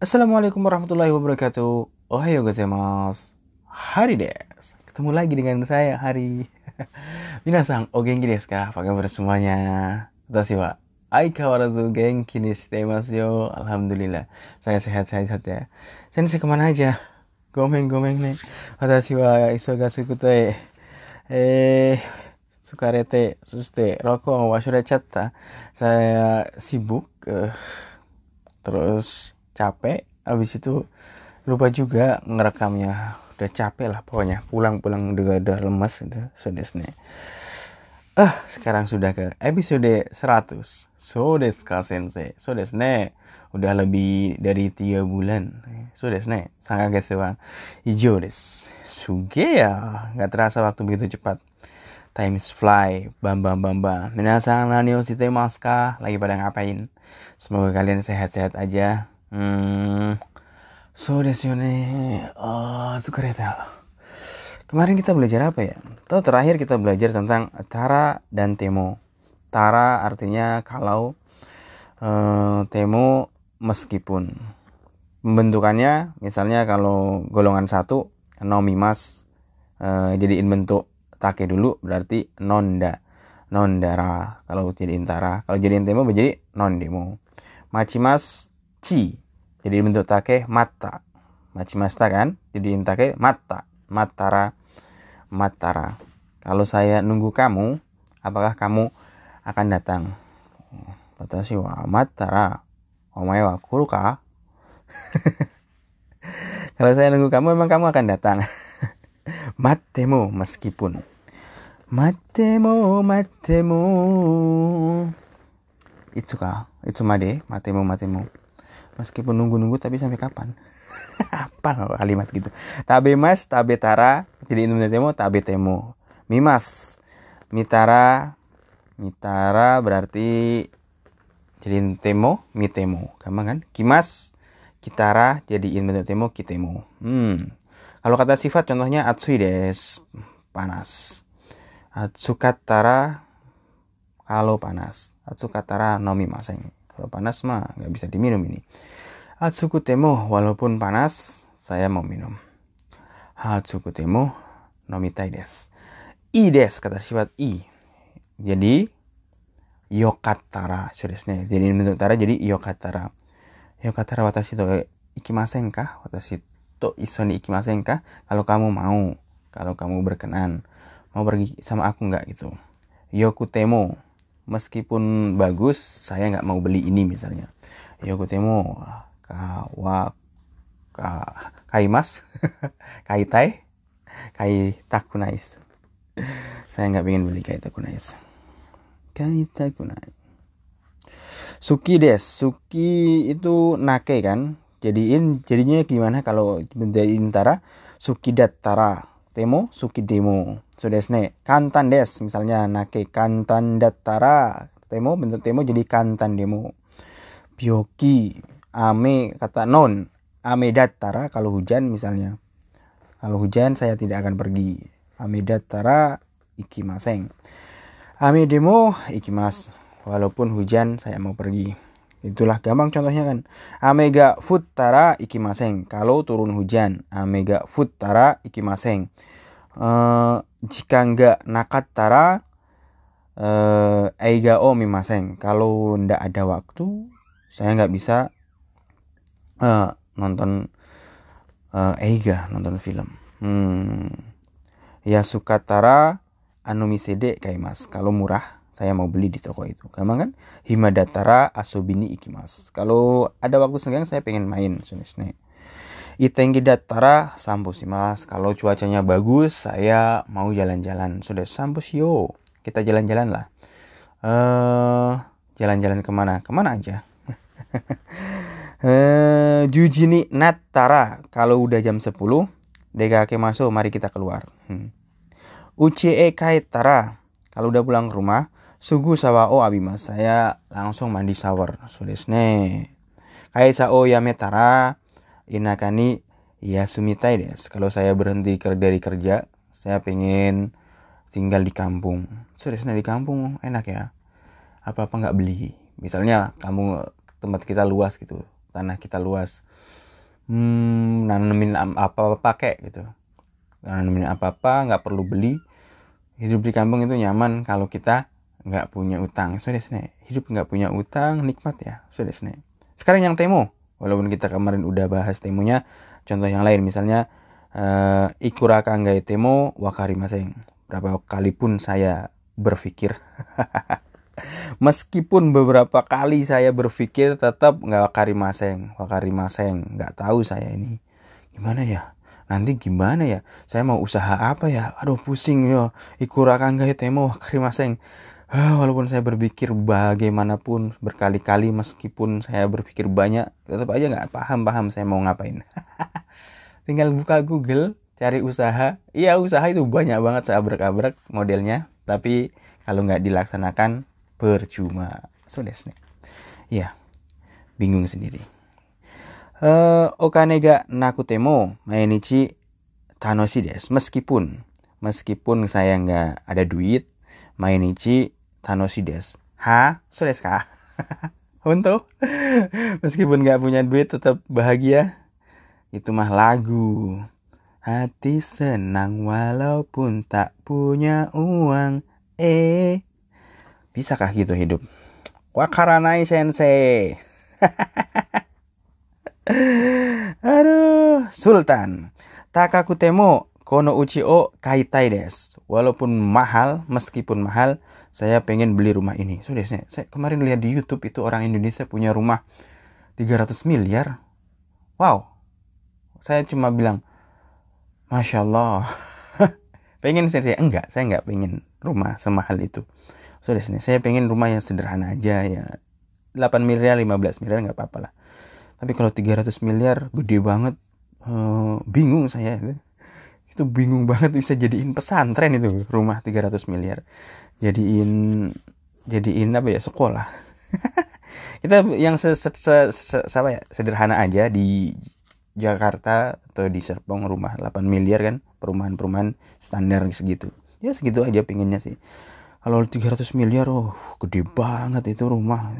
Assalamualaikum warahmatullahi wabarakatuh. Ohayo gozaimasu. Hari des. Ketemu lagi dengan saya Hari. Minasang, o genki desu ka? Apa kabar semuanya? Watashi wa aikawarazu genki ni shite yo. Alhamdulillah. Saya sehat-sehat ya. Sensei ke mana aja? Gomen gomen nih. Watashi wa isogashiku te. Eh, sukarete, suste, rokok wasurechatta. Saya sibuk. eh, terus capek habis itu lupa juga ngerekamnya. Udah capek lah pokoknya. Pulang-pulang udah udah lemas gitu nih. Ah sekarang sudah ke episode 100 so desu ka sensei. So desu ne. Udah lebih dari tiga bulan. So desu ne. Sangat bang hijau des. Suge ya. Nggak terasa waktu begitu cepat. Time is fly. Bam bam bam bam. Minasang nani o shitemasu ka lagi pada ngapain? Semoga kalian sehat-sehat aja So desu yo ne. Ah, tsukareta. Kemarin kita belajar apa ya? Tahu terakhir kita belajar tentang tara dan temo. Tara artinya kalau eh, temo meskipun. Pembentukannya misalnya kalau golongan satu nomimas eh, jadiin bentuk take dulu berarti nonda. Nondara kalau jadiin tara. Kalau jadiin temo menjadi non demo. Machimas ci jadi bentuk take mata. Machimasta kan? Jadi take mata. Matara. Matara. Kalau saya nunggu kamu apakah kamu akan datang? Watashi wa matara. Omae wa kuru ka? Kalau saya nunggu kamu memang kamu akan datang. Matemo meskipun. Matemo matemo itsuka? Itsumade? Matemo matemo meskipun nunggu-nunggu tapi sampai kapan? Apa kalimat gitu? Tabe mas tabe tara jadi ini temo tabe temo. Mimas mitara mitara berarti jadi temo mitemo gampang kan? Kimas kitara jadi bentuk temo kitemo hmm. Kalau kata sifat contohnya atsui des panas. Atsukatara kalau panas. Atsukatara nomi maseng kalau panas mah nggak bisa diminum ini. Atsuku temo walaupun panas saya mau minum. Hatsuku temo nomitai des. I des kata sifat i. Jadi yokatara sudah Jadi bentuk tara jadi yokatara. Yokatara watashi to ikimasen kah? Watashi to iso ni ikimasen kah? Kalau kamu mau, kalau kamu berkenan mau pergi sama aku nggak gitu. Yoku temo meskipun bagus saya nggak mau beli ini misalnya. Yokotemo kawa ka kaimas kaitai kai takunais saya nggak pengen beli kai takunais kai takunai suki des suki itu nake kan? Jadiin jadinya gimana kalau menjadi intara? Suki dattara temo suki demo. So desne kantan des misalnya. Nake kantan dattara. Temo bentuk temo jadi kantan demo. Byoki ame kata non. Ame dattara kalau hujan misalnya. Kalau hujan saya tidak akan pergi. Ame dattara ikimaseng. Ame demo ikimas. Walaupun hujan saya mau pergi. Itulah gampang contohnya kan? Amega futara ikimaseng. Kalau turun hujan amega futara ikimaseng uh, jika nggak nakattara uh, eiga o mimaseng. Kalau ndak ada waktu saya nggak bisa uh, nonton uh, eiga nonton film. Hmm. ya sukatara anu misede kaimas kalau murah saya mau beli di toko itu. Gampang kan? Himadatara asobini ikimas kalau ada waktu senggang saya pengen main sunisne Itengi datara mas kalau cuacanya bagus saya mau jalan-jalan. Sudah sampus yo kita jalan-jalan lah. Uh, jalan-jalan ke mana? Ke mana aja? Uh, jujini natara kalau udah jam 10 dekake masuk mari kita keluar. Hmm. uce kaitara kalau udah pulang ke rumah Sugu sawa o abimas saya langsung mandi shower. Sudesne. Sao yametara inakani ya sumitai des. Kalau saya berhenti dari kerja, saya pengen tinggal di kampung. Sudesne di kampung enak ya. Apa-apa nggak beli. Misalnya kamu tempat kita luas gitu. tanah kita luas hmm, nanemin apa-apa pakai gitu nanemin apa-apa nggak perlu beli hidup di kampung itu nyaman kalau kita nggak punya utang sudah hidup nggak punya utang nikmat ya sudah sekarang yang temo walaupun kita kemarin udah bahas temonya contoh yang lain misalnya uh, ikura kanggai temo wakari maseng berapa kali pun saya berpikir meskipun beberapa kali saya berpikir tetap nggak wakari maseng wakari maseng nggak tahu saya ini gimana ya? Nanti gimana ya? Saya mau usaha apa ya? Aduh pusing yo ikura kanggai temo wakari maseng walaupun saya berpikir bagaimanapun berkali-kali meskipun saya berpikir banyak tetap aja nggak paham paham saya mau ngapain. Tinggal buka Google cari usaha. Iya usaha itu banyak banget saya abrek-abrek modelnya. Tapi kalau nggak dilaksanakan percuma. Sudah so, iya bingung sendiri. Uh, okanega nakutemo mainichi tanoshi desu. Meskipun meskipun saya nggak ada duit mainichi tanoshi desu ha? So desu ka untuk meskipun nggak punya duit tetap bahagia. Itu mah lagu. Hati senang walaupun tak punya uang. Eh bisakah gitu hidup? Wakaranai sensei. Aduh sultan. Takakutemo kono uchi o kaitai des. Walaupun mahal, meskipun mahal, saya pengen beli rumah ini. Sudah, saya, saya kemarin lihat di YouTube itu orang Indonesia punya rumah 300 miliar. Wow. Saya cuma bilang, Masya Allah. pengen saya, saya enggak, saya enggak pengen rumah semahal itu. Sini, saya pengen rumah yang sederhana aja ya. 8 miliar, 15 miliar nggak apa-apa lah. Tapi kalau 300 miliar gede banget. Uh, bingung saya itu bingung banget bisa jadiin pesantren itu rumah 300 miliar jadiin jadiin apa ya sekolah. Kita yang se, se, se, se, se ya, sederhana aja di Jakarta atau di Serpong rumah 8 miliar kan perumahan-perumahan standar segitu. Ya segitu aja pinginnya sih. Kalau 300 miliar oh gede banget itu rumah.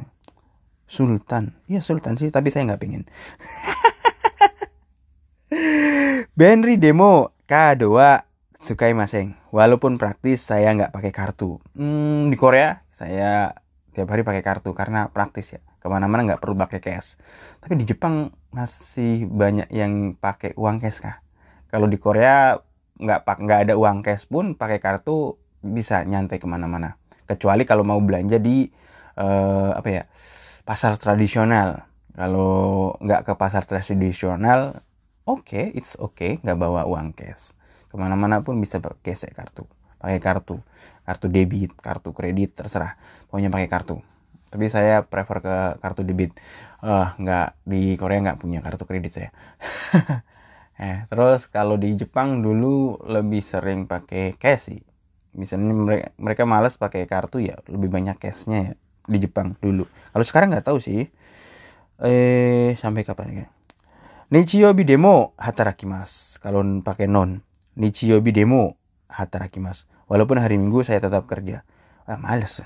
Sultan. Ya Sultan sih tapi saya nggak pingin. Benri demo K2 sukai maseng. Walaupun praktis saya nggak pakai kartu. Hmm, di Korea saya tiap hari pakai kartu karena praktis ya. Ke mana-mana nggak perlu pakai cash. Tapi di Jepang masih banyak yang pakai uang cash kah? Kalau di Korea nggak pak nggak ada uang cash pun pakai kartu bisa nyantai ke mana-mana. Kecuali kalau mau belanja di uh, apa ya pasar tradisional. Kalau nggak ke pasar tradisional oke okay, it's okay nggak bawa uang cash ke mana-mana pun bisa pakai kartu. Pakai kartu. Kartu debit kartu kredit terserah. Pokoknya pakai kartu. Tapi saya prefer ke kartu debit. Uh, nggak di Korea nggak punya kartu kredit saya. Eh terus kalau di Jepang dulu lebih sering pakai cash sih. Misalnya mereka, mereka males pakai kartu ya lebih banyak cashnya ya di Jepang dulu. Kalau sekarang nggak tahu sih. Eh sampai kapan ya? Nichiyobi demo hatarakimas. Kalau pakai non. Nichiyobi demo hatarakimas. Walaupun hari Minggu saya tetap kerja. Ah, males.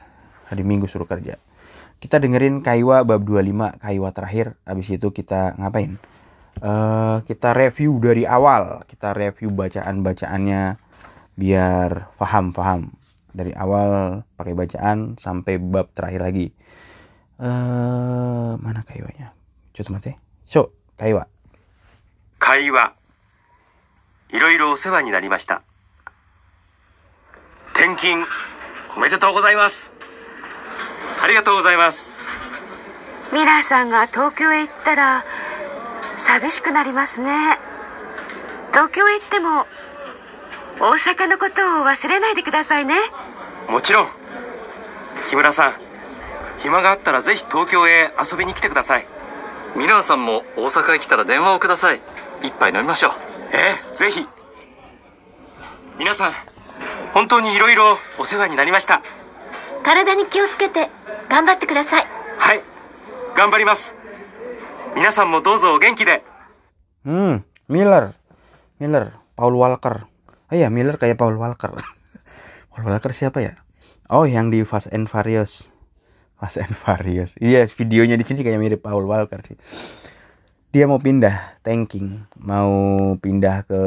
Hari Minggu suruh kerja. Kita dengerin Kaiwa bab 25, Kaiwa terakhir. Habis itu kita ngapain? Uh, kita review dari awal. Kita review bacaan-bacaannya biar paham-paham. Dari awal pakai bacaan sampai bab terakhir lagi. Uh, mana Kaiwanya? Coba mati. So, Kaiwa. 会話いろいろお世話になりました。転勤おめでとうございます。ありがとうございます。ミラーさんが東京へ行ったら寂しくなりますね。東京へ行っても大阪のことを忘れないでくださいね。もちろん。木村さん暇があったらぜひ東京へ遊びに来てください。ミラーさんも大阪へ来たら電話をください。一杯飲みましょうええぜひ皆さん本当にいろいろお世話になりました体に気をつけて頑張ってくださいはい頑張ります皆さんもどうぞお元気で Hmm, Miller. Miller, Paul Walker. Oh iya, Miller kayak Paul Walker. Paul Walker siapa ya? Oh, yang di Fast and Furious. Fast and Furious. Iya, videonya di sini kayak mirip Paul Walker sih. dia mau pindah tanking mau pindah ke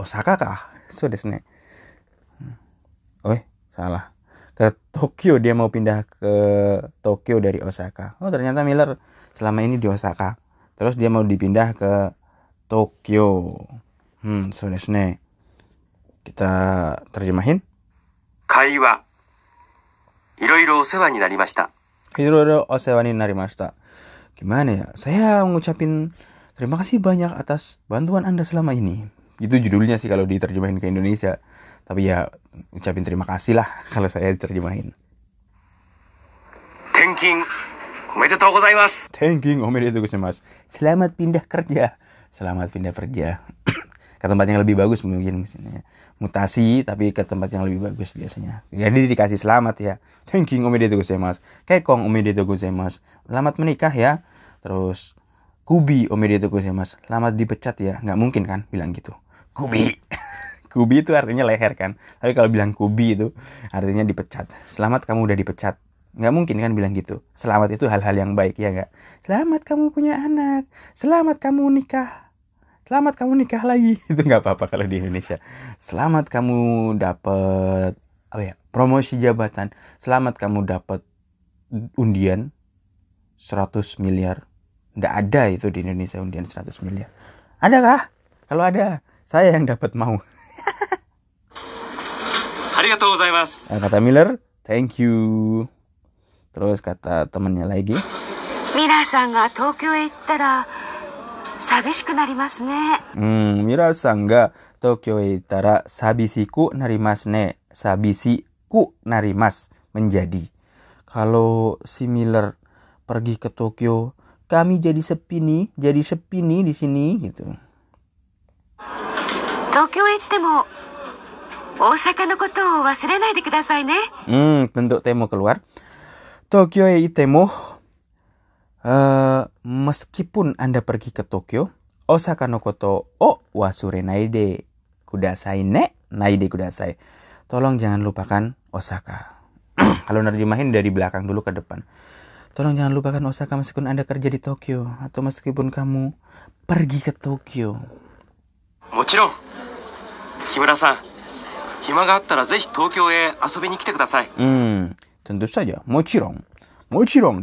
Osaka kah so desu ne oh salah ke Tokyo dia mau pindah ke Tokyo dari Osaka oh ternyata Miller selama ini di Osaka terus dia mau dipindah ke Tokyo hmm so desu ne kita terjemahin 会話いろいろお世話になりました。 Hiroro Osewani Narimashita. gimana ya saya mengucapin terima kasih banyak atas bantuan anda selama ini itu judulnya sih kalau diterjemahin ke Indonesia tapi ya ucapin terima kasih lah kalau saya diterjemahin Thanking Omedetou gozaimasu. Thanking Omedetou gozaimasu. Selamat pindah kerja. Selamat pindah kerja ke tempat yang lebih bagus mungkin misalnya. Mutasi tapi ke tempat yang lebih bagus biasanya. Jadi dikasih selamat ya. Thanking omedetou gozaimasu. Kekong omedetou gozaimasu. Selamat menikah ya. Terus kubi omedetou gozaimasu. Selamat dipecat ya. Nggak mungkin kan bilang gitu. Kubi. kubi itu artinya leher kan. Tapi kalau bilang kubi itu artinya dipecat. Selamat kamu udah dipecat nggak mungkin kan bilang gitu selamat itu hal-hal yang baik ya nggak selamat kamu punya anak selamat kamu nikah selamat kamu nikah lagi itu nggak apa-apa kalau di Indonesia selamat kamu dapat apa ya promosi jabatan selamat kamu dapat undian 100 miliar nggak ada itu di Indonesia undian 100 miliar ada kah kalau ada saya yang dapat mau ありがとうございます。 Nah, kata Miller thank you terus kata temennya lagi ミラーさんが東京へ行ったら 寂しくなりますね Hmm, Mira-san ga Tokyo e itara sabisiku narimasu ne. Sabisiku narimas menjadi. Kalau si Miller pergi ke Tokyo, kami jadi sepi nih, jadi sepi nih di sini gitu. 東京へ行っても大阪のことを忘れないでくださいね Hmm, bentuk temo keluar. Tokyo e itemo eh meskipun Anda pergi ke Tokyo, Osaka no koto o wasure naide kudasai ne, naide kudasai. Tolong jangan lupakan Osaka. Kalau nerjemahin dari belakang dulu ke depan. Tolong jangan lupakan Osaka meskipun Anda kerja di Tokyo atau meskipun kamu pergi ke Tokyo. もちろん。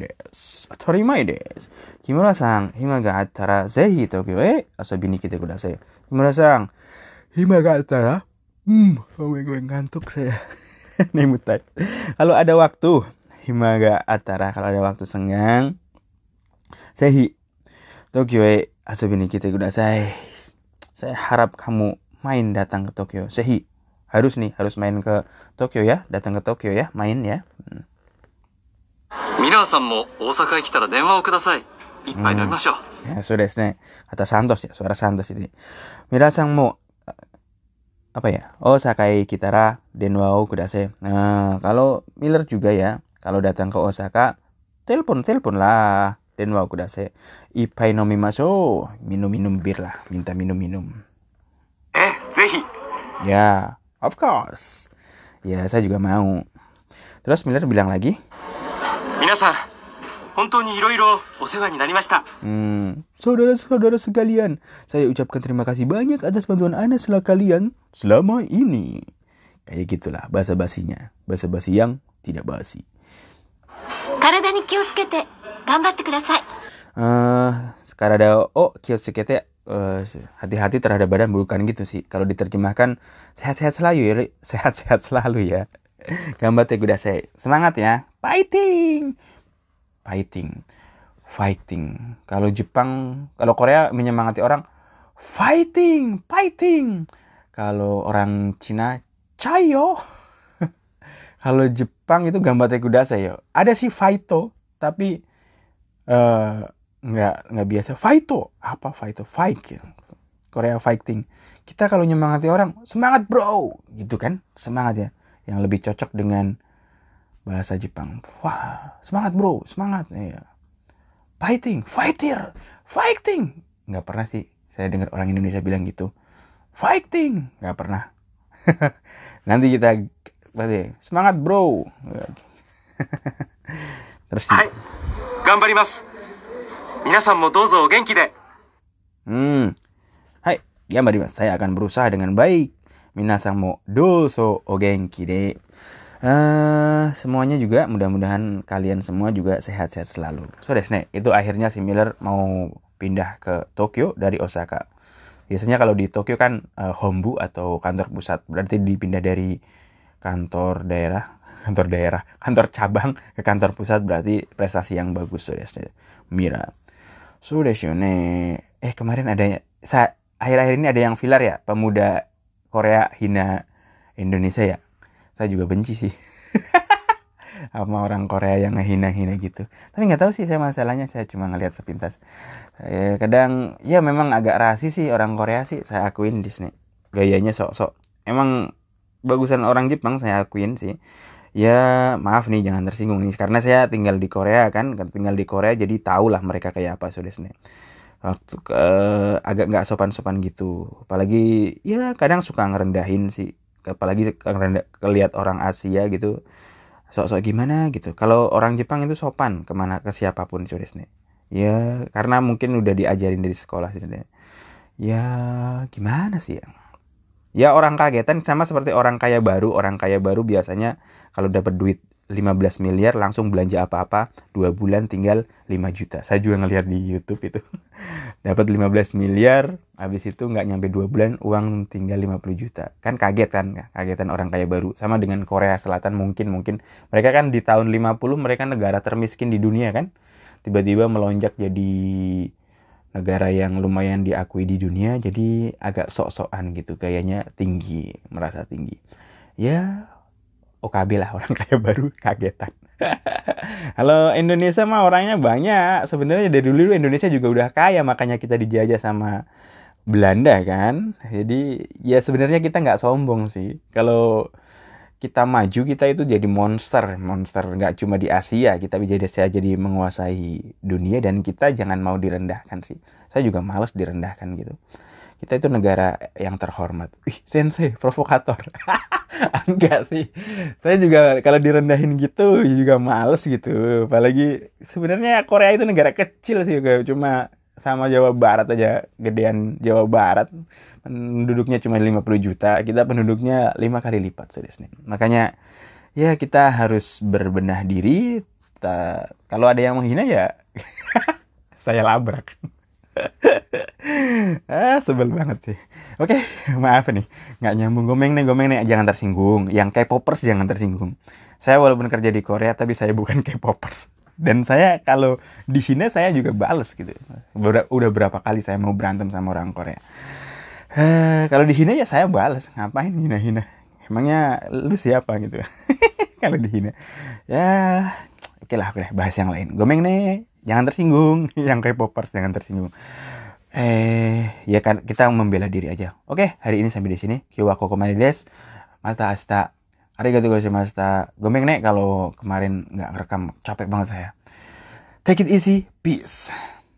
木村さん、暇があったらぜひ東京へ遊びに来てください。 Hmm, tentu saja. Mochirong. Mochirong desu. Atarimae desu. Kimura-san, hima ga attara zehi Tokyo e asobi ni kite kudasai. Kimura-san, hima ga attara Hmm, gue gue ngantuk saya. Nemutai. Kalau ada waktu, hima ga attara kalau ada waktu senggang, zehi Tokyo e asobi ni kite kudasai. Saya harap kamu main datang ke Tokyo. Zehi. Harus nih, harus main ke Tokyo ya, datang ke Tokyo ya, main ya. ミラーさんも大阪へ来たら電話をください。一杯飲みましょう。 Ya, so desu ne. Kata Santos ya, suara Santos ini. Mirasang mo eh, apa ya? Oh, Sakai Kitara Denwa o kudasai. Nah, kalau Miller juga ya, kalau datang ke Osaka, telepon telepon lah. Denwa o kudasai. Ipai nomimasu. Minum-minum bir lah, minta minum-minum. え、ぜひ。 Ya, of course. Ya, saya juga mau. Terus Miller bilang lagi, 皆さん、本当にいろいろお世話になりました。 Hmm, saudara-saudara sekalian, saya ucapkan terima kasih banyak atas bantuan Anda selama kalian selama ini. Kayak gitulah bahasa basinya, bahasa basi yang tidak basi. 体に気をつけて頑張ってください Eh, sekarang ada oh kiosukete eh, hati-hati terhadap badan bukan gitu sih. Kalau diterjemahkan sehat-sehat selalu ya, Ri. sehat-sehat selalu ya. Gambate kudasai. Semangat ya. Fighting. Fighting. Fighting. Kalau Jepang, kalau Korea menyemangati orang fighting, fighting. Kalau orang Cina cayo. kalau Jepang itu gambate kudasai ya. Ada sih fighto, tapi eh nggak nggak biasa fighto apa fighto fight. Korea fighting kita kalau nyemangati orang semangat bro gitu kan semangat ya yang lebih cocok dengan bahasa Jepang. Wah, semangat bro, semangat. Iya. Fighting, fighter, fighting. Gak pernah sih saya dengar orang Indonesia bilang gitu. Fighting, gak pernah. Nanti kita berarti semangat bro. Terus. Hai, gambarimas. Minasan mo dozo genki de. Hmm. Hai, gambarimas. Saya akan berusaha dengan baik. Minasan mo doso o genki de. Eh, semuanya juga mudah-mudahan kalian semua juga sehat-sehat selalu. So desne, itu akhirnya si Miller mau pindah ke Tokyo dari Osaka. Biasanya kalau di Tokyo kan eh, Hombu atau kantor pusat, berarti dipindah dari kantor daerah, kantor daerah, kantor cabang ke kantor pusat berarti prestasi yang bagus so desne. Mira. So desne. Eh kemarin ada akhir-akhir ini ada yang viral ya, pemuda Korea hina Indonesia ya. Saya juga benci sih. sama orang Korea yang ngehina-hina gitu. Tapi nggak tahu sih saya masalahnya saya cuma ngelihat sepintas. Eh, kadang ya memang agak rasis sih orang Korea sih saya akuin Disney. Gayanya sok-sok. Emang bagusan orang Jepang saya akuin sih. Ya maaf nih jangan tersinggung nih karena saya tinggal di Korea kan, tinggal di Korea jadi tahu lah mereka kayak apa so Disney waktu ke agak nggak sopan-sopan gitu. Apalagi ya kadang suka ngerendahin sih. Apalagi kelihat orang Asia gitu. Sok-sok gimana gitu. Kalau orang Jepang itu sopan ke mana ke siapa pun nih ya karena mungkin udah diajarin dari sekolah sih ya gimana sih ya? Ya orang kagetan sama seperti orang kaya baru. Orang kaya baru biasanya kalau dapat duit 15 miliar langsung belanja apa-apa dua bulan tinggal 5 juta. Saya juga ngelihat di YouTube itu. Dapat 15 miliar habis itu nggak nyampe dua bulan uang tinggal 50 juta. Kan kaget kan kagetan orang kaya baru. Sama dengan Korea Selatan mungkin mungkin. Mereka kan di tahun 50 mereka negara termiskin di dunia kan? Tiba-tiba melonjak jadi negara yang lumayan diakui di dunia jadi agak sok-sokan gitu. Gayanya tinggi merasa tinggi. Ya OKB lah orang kaya baru kagetan. Kalau Indonesia mah orangnya banyak. Sebenarnya dari dulu Indonesia juga udah kaya makanya kita dijajah sama Belanda kan. Jadi ya sebenarnya kita nggak sombong sih. Kalau kita maju kita itu jadi monster, monster nggak cuma di Asia kita bisa saya jadi menguasai dunia dan kita jangan mau direndahkan sih. Saya juga males direndahkan gitu kita itu negara yang terhormat. Ih, sensei, provokator. Enggak sih. Saya juga kalau direndahin gitu juga males gitu. Apalagi sebenarnya Korea itu negara kecil sih, cuma sama Jawa Barat aja, gedean Jawa Barat. Penduduknya cuma 50 juta, kita penduduknya lima kali lipat nih. Makanya ya kita harus berbenah diri. Kalau ada yang menghina ya saya labrak. ah sebel banget sih. Oke maaf nih. Nggak nyambung. Gomeng nih gomeng nih. Jangan tersinggung. Yang kayak popers jangan tersinggung. Saya walaupun kerja di Korea tapi saya bukan kayak popers dan saya kalau dihina saya juga bales gitu. Udah, udah berapa kali saya mau berantem sama orang Korea. Uh, kalau dihina ya saya bales. Ngapain hina-hina emangnya lu siapa gitu? Kalau dihina ya oke lah oke bahas yang lain. Gomeng nih jangan tersinggung. Yang kayak popers jangan tersinggung. Eh ya kan kita membela diri aja. Oke hari ini sampai di sini. Kiwako komani des mata asta arigatou gozaimashita gomeng nek kalau kemarin nggak rekam capek banget saya. Take it easy peace